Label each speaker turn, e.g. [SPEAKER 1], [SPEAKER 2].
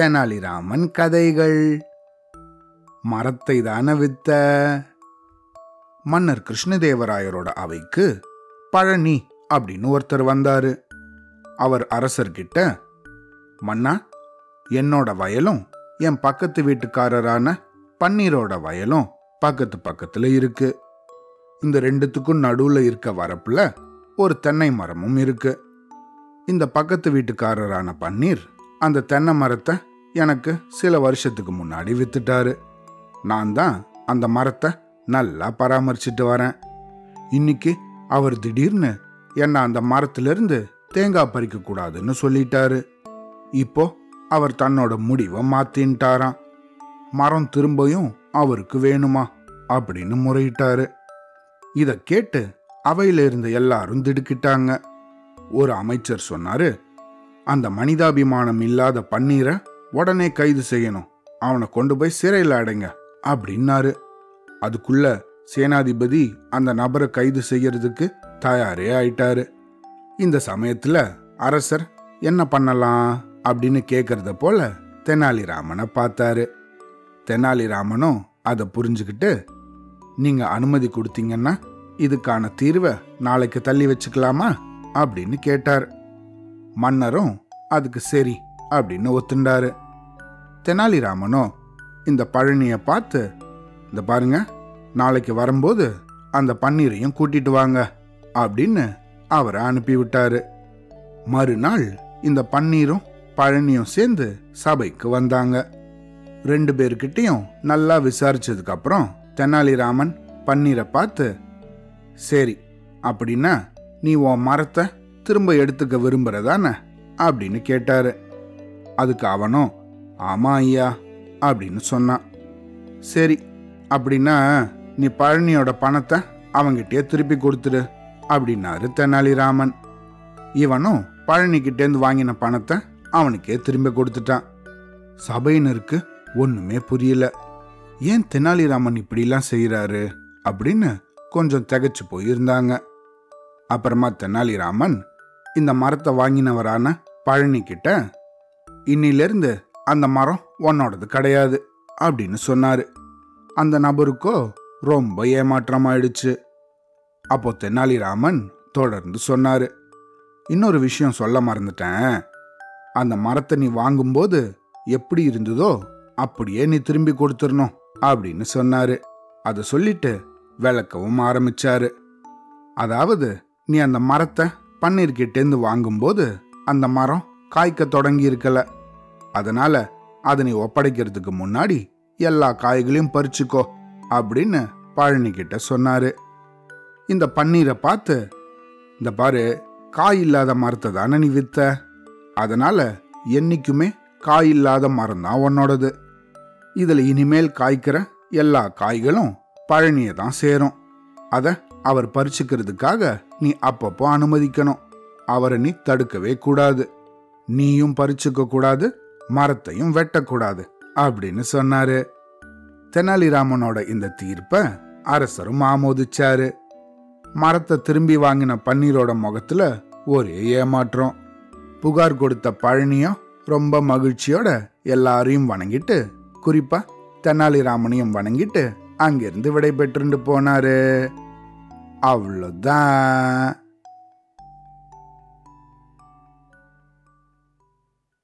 [SPEAKER 1] தெனாலிராமன் கதைகள். மரத்தை தான வித்த. மன்னர் கிருஷ்ணதேவராயரோட அவைக்கு பழனி அப்படின்னு ஒருத்தர் வந்தாரு. அவர் அரசர்கிட்ட மன்னா என்னோட வயலும் என் பக்கத்து வீட்டுக்காரரான பன்னீரோட வயலும் பக்கத்து பக்கத்துல இருக்கு. இந்த ரெண்டுத்துக்கும் நடுவுல இருக்க வரப்புல ஒரு தென்னை மரமும் இருக்கு. இந்த பக்கத்து வீட்டுக்காரரான பன்னீர் அந்த தென்னை மரத்தை எனக்கு சில வருஷத்துக்கு முன்னாடி வித்துட்டாரு. நான் தான் அந்த மரத்தை நல்லா பராமரிச்சுட்டு வரேன். இன்னைக்கு அவர் திடீர்னு என்ன அந்த மரத்திலிருந்து தேங்காய் பறிக்க கூடாதுன்னு சொல்லிட்டாரு. இப்போ அவர் தன்னோட முடிவை மாத்தின்ட்டாராம். மரம் திரும்பியும் அவருக்கு வேணுமா அப்படின்னு முறையிட்டாரு. இதை கேட்டு அவையில இருந்த எல்லாரும் திடுக்கிட்டாங்க. ஒரு அமைச்சர் சொன்னாரு அந்த மனிதாபிமானம் இல்லாத பன்னீரை உடனே கைது செய்யணும். அவனை கொண்டு போய் சிறையில் அடைங்க அப்படின்னாரு. அதுக்குள்ள சேனாதிபதி அந்த நபரை கைது செய்யறதுக்கு தயாரே ஆயிட்டாரு. இந்த சமயத்துல அரசர் என்ன பண்ணலாம்? அப்படின்னு கேட்கறத போல தெனாலிராமனை பார்த்தாரு. தெனாலிராமனும் அதை புரிஞ்சுக்கிட்டு நீங்க அனுமதி கொடுத்தீங்கன்னா இதுக்கான தீர்வை நாளைக்கு தள்ளி வச்சுக்கலாமா? அப்படின்னு கேட்டார். மன்னரும் அதுக்கு சரி அப்படின்னு ஒத்துண்டாரு. தெனாலிராமனும் இந்த பழனியை பார்த்து இந்த பாருங்க நாளைக்கு வரும்போது அந்த பன்னீரையும் கூட்டிட்டு வாங்க அப்படின்னு அவரை அனுப்பிவிட்டாரு மறுநாள் இந்த பன்னீரும் பழனியும் சேர்ந்து சபைக்கு வந்தாங்க. ரெண்டு பேர்கிட்டையும் நல்லா விசாரிச்சதுக்கப்புறம் தெனாலிராமன் பன்னீரை பார்த்து சரி அப்படின்னா நீ உன் மரத்தை திரும்ப எடுத்துக்க விரும்புறதானே? அப்படின்னு கேட்டாரு. அதுக்கு அவனும் ஆமா ஐயா அப்படின்னு சொன்னான். சரி அப்படின்னா நீ பழனியோட பணத்தை அவங்கிட்டே திருப்பி கொடுத்துரு அப்படின்னாரு தெனாலிராமன். இவனும் பழனிக்கிட்டேருந்து வாங்கின பணத்தை அவனுக்கே திரும்ப கொடுத்துட்டான். சபையினருக்கு ஒண்ணுமே புரியல. ஏன் தெனாலிராமன் இப்படிலாம் செய்கிறாரு அப்படின்னு கொஞ்சம் திகச்சு போயிருந்தாங்க. அப்புறமா தெனாலிராமன் இந்த மரத்தை வாங்கினவரான பழனி கிட்ட இன்னிலிருந்து அந்த மரம் உன்னோடது கிடையாது அப்படின்னு சொன்னாரு. அந்த நபருக்கோ ரொம்ப ஏமாற்றமாயிடுச்சு. அப்போ தெனாலிராமன் தொடர்ந்து சொன்னாரு இன்னொரு விஷயம் சொல்ல மறந்துட்டேன். அந்த மரத்தை நீ வாங்கும்போது எப்படி இருந்ததோ அப்படியே நீ திரும்பி கொடுத்துடணும் அப்படின்னு சொன்னாரு. அதை சொல்லிட்டு விளக்கவும் ஆரம்பிச்சாரு. அதாவது நீ அந்த மரத்தை பன்னீர்கிட்டேந்து வாங்கும்போது அந்த மரம் காய்க்க தொடங்கி இருக்கல அதனால அதை நீ ஒப்படைக்கிறதுக்கு முன்னாடி எல்லா காய்களையும் பறிச்சுக்கோ அப்படின்னு பழனிக்கிட்ட சொன்னாரு. இந்த பன்னீரை பார்த்து இந்த பாரு காய் இல்லாத மரத்தை தானே நீ வித்த? அதனால என்னைக்குமே காய் இல்லாத மரம் தான் உன்னோடது. இதில் இனிமேல் காய்க்கிற எல்லா காய்களும் பழனியை தான் சேரும். அதை அவர் பறிச்சுக்கிறதுக்காக நீ அப்பப்போ அனுமதிக்கணும். அவரை நீ தடுக்கவே கூடாது. நீயும் பறிச்சுக்க கூடாது மரத்தையும் வெட்டக்கூடாது அப்படின்னு சொன்னாரு. தெனாலிராமனோட இந்த தீர்ப்ப அரசரும் ஆமோதிச்சாரு. மரத்தை திரும்பி வாங்கின பன்னீரோட முகத்துல ஒரே ஏமாற்றம். புகார் கொடுத்த பழனியும் ரொம்ப மகிழ்ச்சியோட எல்லாரையும் வணங்கிட்டு குறிப்பா தெனாலிராமனையும் வணங்கிட்டு அங்கிருந்து விடை பெற்றுண்டு போனாரு. அவ்வளோதான்